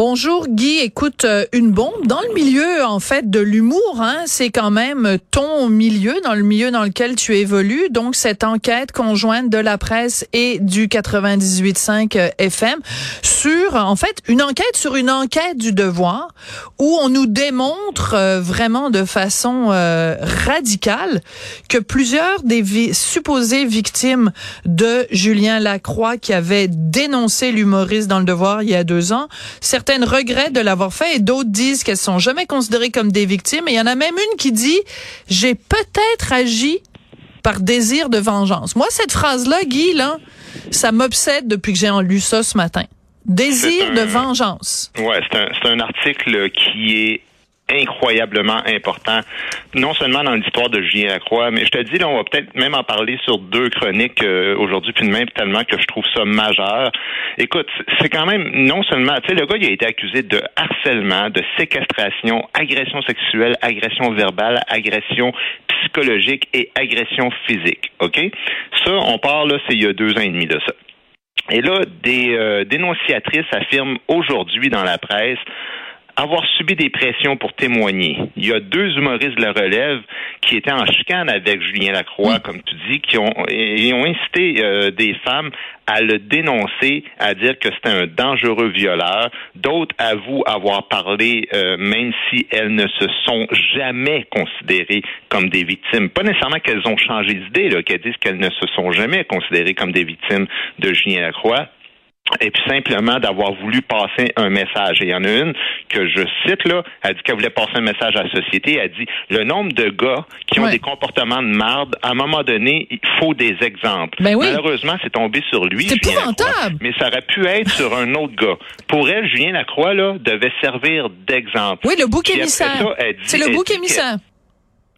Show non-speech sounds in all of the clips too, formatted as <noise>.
Bonjour Guy, écoute, euh, une bombe dans le milieu en fait de l'humour, hein, c'est quand même ton milieu, dans le milieu dans lequel tu évolues. Donc cette enquête conjointe de la presse et du 98.5 euh, FM sur, en fait, une enquête sur une enquête du devoir où on nous démontre euh, vraiment de façon radicale que plusieurs des supposées victimes de Julien Lacroix qui avait dénoncé l'humoriste dans le devoir il y a deux ans, certaines regrettent de l'avoir fait et d'autres disent qu'elles sont jamais considérées comme des victimes. Et il y en a même une qui dit, j'ai peut-être agi par désir de vengeance. Moi, cette phrase-là, Guy, là, ça m'obsède depuis que j'ai lu ça ce matin. Désir un- de vengeance. Ouais, c'est un, c'est un article qui est incroyablement important, non seulement dans l'histoire de Julien Lacroix, mais je te dis, là, on va peut-être même en parler sur deux chroniques euh, aujourd'hui, puis de même, tellement que je trouve ça majeur. Écoute, c'est quand même, non seulement, tu sais, le gars, il a été accusé de harcèlement, de séquestration, agression sexuelle, agression verbale, agression psychologique et agression physique, OK? Ça, on parle, là, c'est il y a deux ans et demi de ça. Et là, des euh, dénonciatrices affirment aujourd'hui dans la presse avoir subi des pressions pour témoigner. Il y a deux humoristes de la relève qui étaient en chicane avec Julien Lacroix, comme tu dis, qui ont, et ont incité euh, des femmes à le dénoncer, à dire que c'était un dangereux violeur. D'autres avouent avoir parlé, euh, même si elles ne se sont jamais considérées comme des victimes. Pas nécessairement qu'elles ont changé d'idée, qu'elles disent qu'elles ne se sont jamais considérées comme des victimes de Julien Lacroix et puis simplement d'avoir voulu passer un message. Et il y en a une que je cite là, elle dit qu'elle voulait passer un message à la société. Elle dit le nombre de gars qui ont Ouais. des comportements de marde, à un moment donné, il faut des exemples. Ben oui. Malheureusement, c'est tombé sur lui. C'est épouvantable. Mais ça aurait pu être sur un autre gars. Pour elle, Julien Lacroix là devait servir d'exemple. Oui, le bouc émissaire. C'est le bouc émissaire.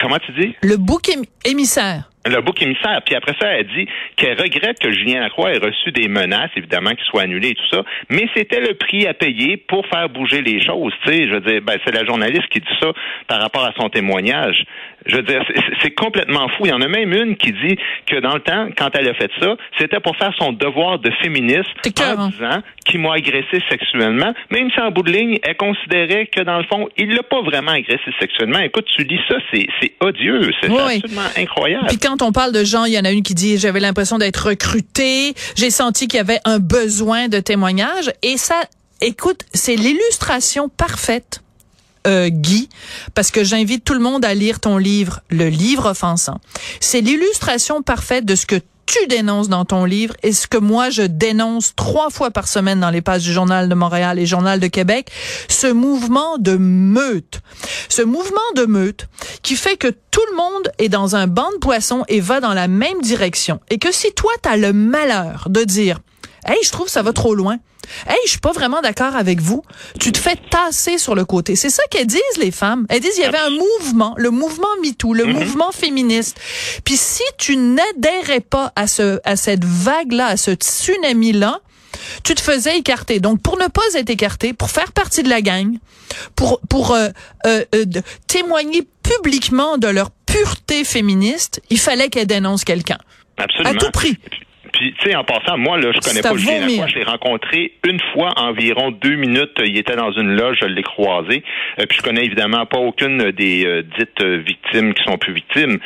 Comment tu dis? Le bouc émi- émissaire. Le bouc émissaire. Puis après ça, elle dit qu'elle regrette que Julien Lacroix ait reçu des menaces, évidemment, qu'il soit annulé et tout ça. Mais c'était le prix à payer pour faire bouger les choses. Tu sais, je veux dire, ben, c'est la journaliste qui dit ça par rapport à son témoignage. Je veux dire, c'est- complètement fou. Il y en a même une qui dit que dans le temps, quand elle a fait ça, c'était pour faire son devoir de féministe en écœurant. disant qu'il m'a agressé sexuellement, même si en bout de ligne, elle considérait que dans le fond, il l'a pas vraiment agressé sexuellement. Écoute, tu lis ça, c'est odieux. C'est oui. absolument incroyable. Puis quand on parle de gens, il y en a une qui dit j'avais l'impression d'être recrutée, j'ai senti qu'il y avait un besoin de témoignage et ça écoute, c'est l'illustration parfaite euh, Guy, parce que j'invite tout le monde à lire ton livre, Le livre offensant. C'est l'illustration parfaite de ce que tu dénonces dans ton livre et ce que moi je dénonce trois fois par semaine dans les pages du Journal de Montréal et Journal de Québec, ce mouvement de meute. Ce mouvement de meute qui fait que tout le monde est dans un banc de poissons et va dans la même direction. Et que si toi, tu as le malheur de dire, hey, je trouve ça va trop loin. Hey, je suis pas vraiment d'accord avec vous. Tu te fais tasser sur le côté. C'est ça qu'elles disent, les femmes. Elles disent, il y avait un mouvement, le mouvement MeToo, le mouvement féministe. Puis si tu n'adhérais pas à ce, à cette vague-là, à ce tsunami-là, tu te faisais écarter. Donc, pour ne pas être écarté, pour faire partie de la gang, pour, pour euh, euh, euh, témoigner publiquement de leur pureté féministe, il fallait qu'elles dénoncent quelqu'un. Absolument. À tout prix. Puis, tu sais, en passant, moi, là, je connais pas Julien. Lacroix. Je l'ai rencontré une fois, environ deux minutes. Il était dans une loge, je l'ai croisé. Euh, puis je connais évidemment pas aucune des euh, dites euh, victimes qui sont plus victimes.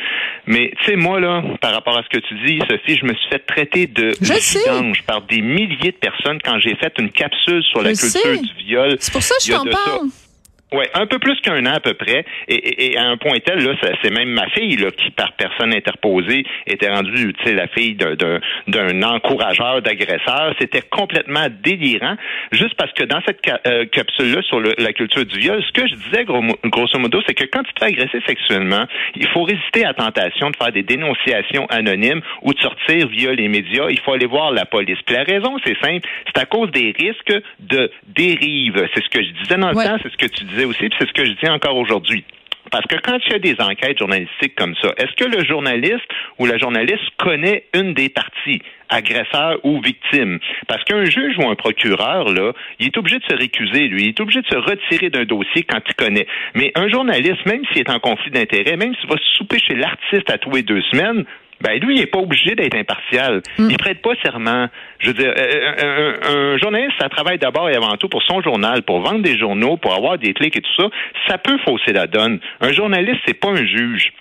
Mais, tu sais, moi, là, par rapport à ce que tu dis, Sophie, je me suis fait traiter de vidange par des milliers de personnes quand j'ai fait une capsule sur la Je culture sais. du viol. C'est pour ça que je t'en ça. Ouais, un peu plus qu'un an à peu près. Et, et- et à un point tel, là, c'est même ma fille là, qui, par personne interposée, était rendue, tu sais, la fille d'un- encourageur, d'agresseur. C'était complètement délirant. Juste parce que dans cette ca- euh, capsule-là sur le- la culture du viol, ce que je disais gros, grosso modo, c'est que quand tu te fais agresser sexuellement, il faut résister à la tentation de faire des dénonciations anonymes ou de sortir via les médias. Il faut aller voir la police. Puis la raison, c'est simple, c'est à cause des risques de dérive. C'est ce que je disais dans le Ouais. temps, c'est ce que tu disais aussi, puis c'est ce que je dis encore aujourd'hui. Parce que quand il y a des enquêtes journalistiques comme ça, est-ce que le journaliste ou la journaliste connaît une des parties, agresseur ou victime? Parce qu'un juge ou un procureur, là, il est obligé de se récuser, lui. Il est obligé de se retirer d'un dossier quand il connaît. Mais un journaliste, même s'il est en conflit d'intérêt, même s'il va souper chez l'artiste à tous les deux semaines, ben lui, il n'est pas obligé d'être impartial. Il Il prête pas serment. Je veux dire, euh, euh, un, journaliste, ça travaille d'abord et avant tout pour son journal, pour vendre des journaux, pour avoir des clics et tout ça. Ça peut fausser la donne. Un journaliste, c'est pas un juge.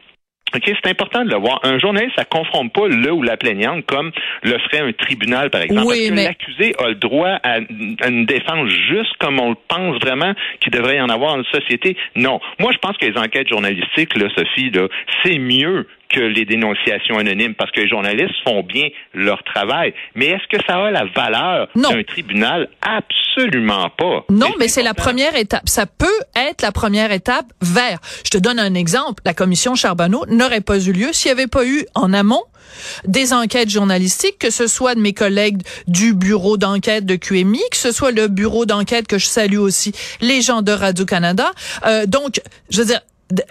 OK, c'est important de le voir. Un journaliste, ça confronte pas le ou la plaignante comme le ferait un tribunal, par exemple. Oui, parce que l'accusé a le droit à, une défense juste comme on le pense vraiment qu'il devrait y en avoir dans une société. Non. Moi, je pense que les enquêtes journalistiques, là, Sophie, là, c'est mieux que les dénonciations anonymes parce que les journalistes font bien leur travail. Mais est-ce que ça a la valeur d'un tribunal? Absolument pas. Non, mais c'est la première étape. Ça peut être la première étape vers. Je te donne un exemple. La commission Charbonneau n'aurait pas eu lieu s'il n'y avait pas eu en amont des enquêtes journalistiques, que ce soit de mes collègues du bureau d'enquête de QMI, que ce soit le bureau d'enquête que je salue aussi, les gens de Radio-Canada. Euh, donc, je veux dire,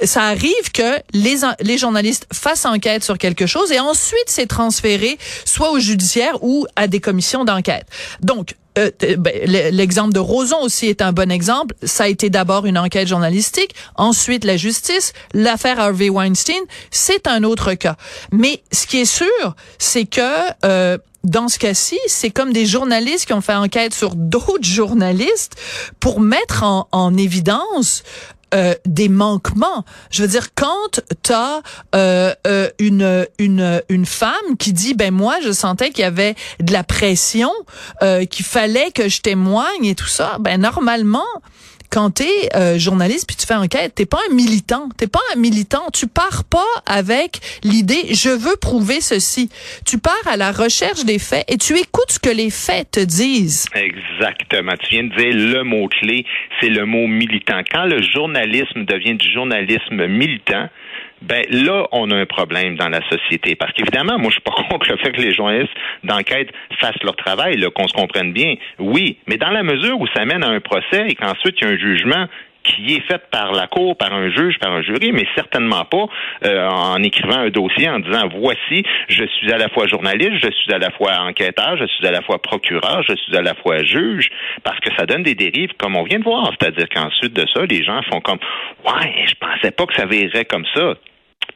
ça arrive que les, les journalistes fassent enquête sur quelque chose et ensuite c'est transféré soit au judiciaire ou à des commissions d'enquête. Donc, euh, ben, l'exemple de Roson aussi est un bon exemple. Ça a été d'abord une enquête journalistique, ensuite la justice. L'affaire Harvey Weinstein, c'est un autre cas. Mais ce qui est sûr, c'est que euh, dans ce cas-ci, c'est comme des journalistes qui ont fait enquête sur d'autres journalistes pour mettre en, en évidence euh, des manquements. Je veux dire, quand tu as euh, euh, une, une, une femme qui dit, ben moi, je sentais qu'il y avait de la pression, euh, qu'il fallait que je témoigne et tout ça, ben normalement, quand tu es euh, journaliste puis tu fais enquête, t'es pas un militant, t'es pas un militant, tu pars pas avec l'idée je veux prouver ceci. Tu pars à la recherche des faits et tu écoutes ce que les faits te disent. Exactement. Tu viens de dire le mot clé, c'est le mot militant. Quand le journalisme devient du journalisme militant, ben là, on a un problème dans la société. Parce qu'évidemment, moi, je suis pas <laughs> contre le fait que les journalistes d'enquête fassent leur travail, qu'on se comprenne bien. Oui, mais dans la mesure où ça mène à un procès et qu'ensuite il y a un jugement qui est fait par la cour, par un juge, par un jury, mais certainement pas euh, en écrivant un dossier en disant voici, je suis à la fois journaliste, je suis à la fois enquêteur, je suis à la fois procureur, je suis à la fois juge, parce que ça donne des dérives comme on vient de voir. C'est-à-dire qu'ensuite de ça, les gens font comme ouais, je pensais pas que ça verrait comme ça.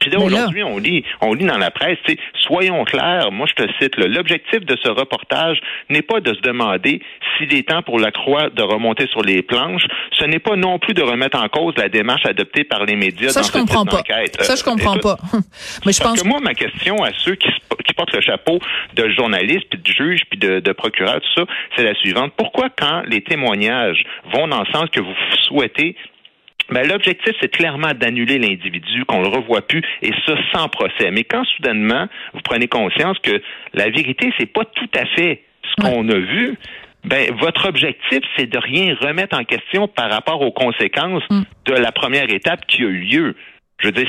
Puis là, aujourd'hui, on lit, on lit dans la presse, soyons clairs, moi je te cite, l'objectif de ce reportage n'est pas de se demander s'il est temps pour la Croix de remonter sur les planches, ce n'est pas non plus de remettre en cause la démarche adoptée par les médias ça, dans je comprends pas. Ça, je comprends pas. <laughs> Mais je pense que moi, ma question à ceux qui, portent le chapeau de journaliste, puis de juge, puis de, de procureur, tout ça, c'est la suivante. Pourquoi quand les témoignages vont dans le sens que vous souhaitez ben, l'objectif, c'est clairement d'annuler l'individu, qu'on le revoit plus, et ça sans procès. Mais quand soudainement, vous prenez conscience que la vérité, c'est pas tout à fait ce qu'on a vu, ben, votre objectif, c'est de rien remettre en question par rapport aux conséquences mm. de la première étape qui a eu lieu. Je veux dire,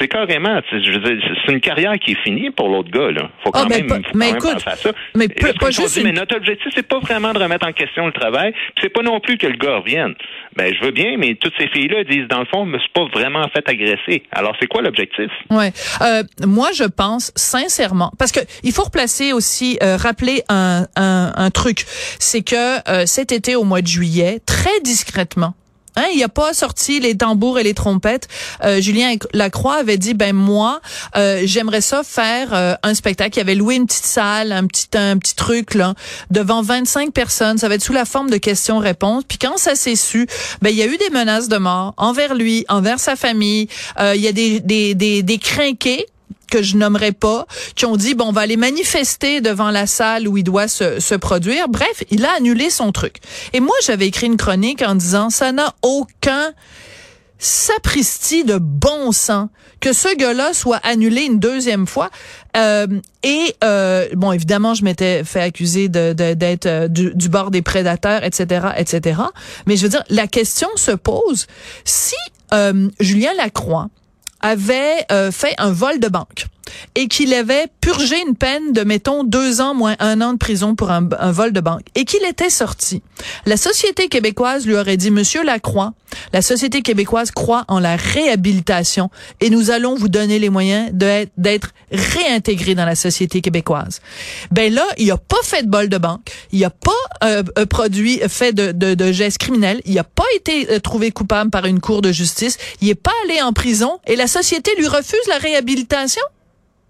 c'est carrément, je veux dire, c'est une carrière qui est finie pour l'autre gars, là. Faut quand ah, même, faut mais écoute, penser à ça. Mais pas juste mais notre objectif, c'est pas vraiment de remettre en question le travail, c'est pas non plus que le gars revienne. Ben, je veux bien, mais toutes ces filles-là disent, dans le fond, je me suis pas vraiment fait agresser. Alors, c'est quoi l'objectif? Ouais. Euh, moi, je pense sincèrement, parce que il faut replacer aussi, euh, rappeler un, un, un truc, c'est que euh, cet été, au mois de juillet, très discrètement, Hein, il a pas sorti les tambours et les trompettes. Euh, Julien Lacroix avait dit ben moi euh, j'aimerais ça faire euh, un spectacle. Il avait loué une petite salle, un petit un petit truc là devant 25 personnes. Ça va être sous la forme de questions-réponses. Puis quand ça s'est su, ben il y a eu des menaces de mort envers lui, envers sa famille. il y a des des des, des crinqués que je nommerai pas, qui ont dit bon, on va aller manifester devant la salle où il doit se, se produire. Bref, il a annulé son truc. Et moi, j'avais écrit une chronique en disant ça n'a aucun sapristi de bon sens que ce gars-là soit annulé une deuxième fois. Euh, et euh, bon, évidemment, je m'étais fait accuser de, d'être euh, du, du, bord des prédateurs, etc., etc. Mais je veux dire, la question se pose si euh, Julien Lacroix avait euh, fait un vol de banque. Et qu'il avait purgé une peine de, mettons, deux ans moins un an de prison pour un, vol de banque et qu'il était sorti, la société québécoise lui aurait dit, Monsieur Lacroix, la société québécoise croit en la réhabilitation et nous allons vous donner les moyens d'être réintégré dans la société québécoise. Ben là, il a pas fait de bol de banque, il a pas euh, produit fait de, de, de gestes criminels, il a pas été euh, trouvé coupable par une cour de justice, il est pas allé en prison et la société lui refuse la réhabilitation.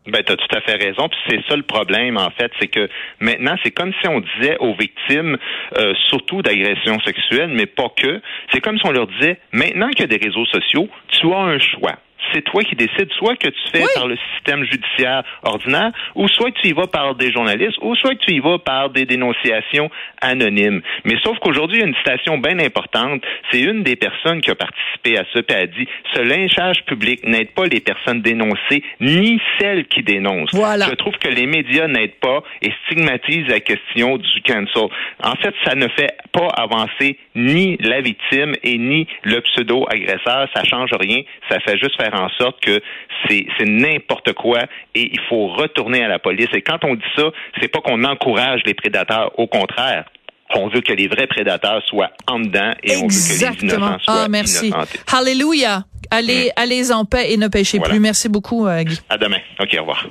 Ben, tu as tout à fait raison. Puis c'est ça le problème, en fait, c'est que maintenant, c'est comme si on disait aux victimes, euh, surtout d'agressions sexuelles, mais pas que, c'est comme si on leur disait, maintenant qu'il y a des réseaux sociaux, tu as un choix c'est toi qui décides, soit que tu fais par le système judiciaire ordinaire, ou soit tu y vas par des journalistes, ou soit tu y vas par des dénonciations anonymes. Mais sauf qu'aujourd'hui, il y a une citation bien importante. C'est une des personnes qui a participé à ça, puis a dit, ce lynchage public n'aide pas les personnes dénoncées, ni celles qui dénoncent. Voilà. Je trouve que les médias n'aident pas et stigmatisent la question du cancel. En fait, ça ne fait pas avancer ni la victime et ni le pseudo-agresseur. Ça change rien. Ça fait juste faire en sorte que c'est n'importe quoi et il faut retourner à la police. Et quand on dit ça, c'est pas qu'on encourage les prédateurs, au contraire. On veut que les vrais prédateurs soient en dedans et on veut que les innocents soient ah, merci. Innocentés. Alléluia. Allez, mm. allez en paix et ne pêchez plus. Merci beaucoup, euh, Guy. À demain. OK, au revoir.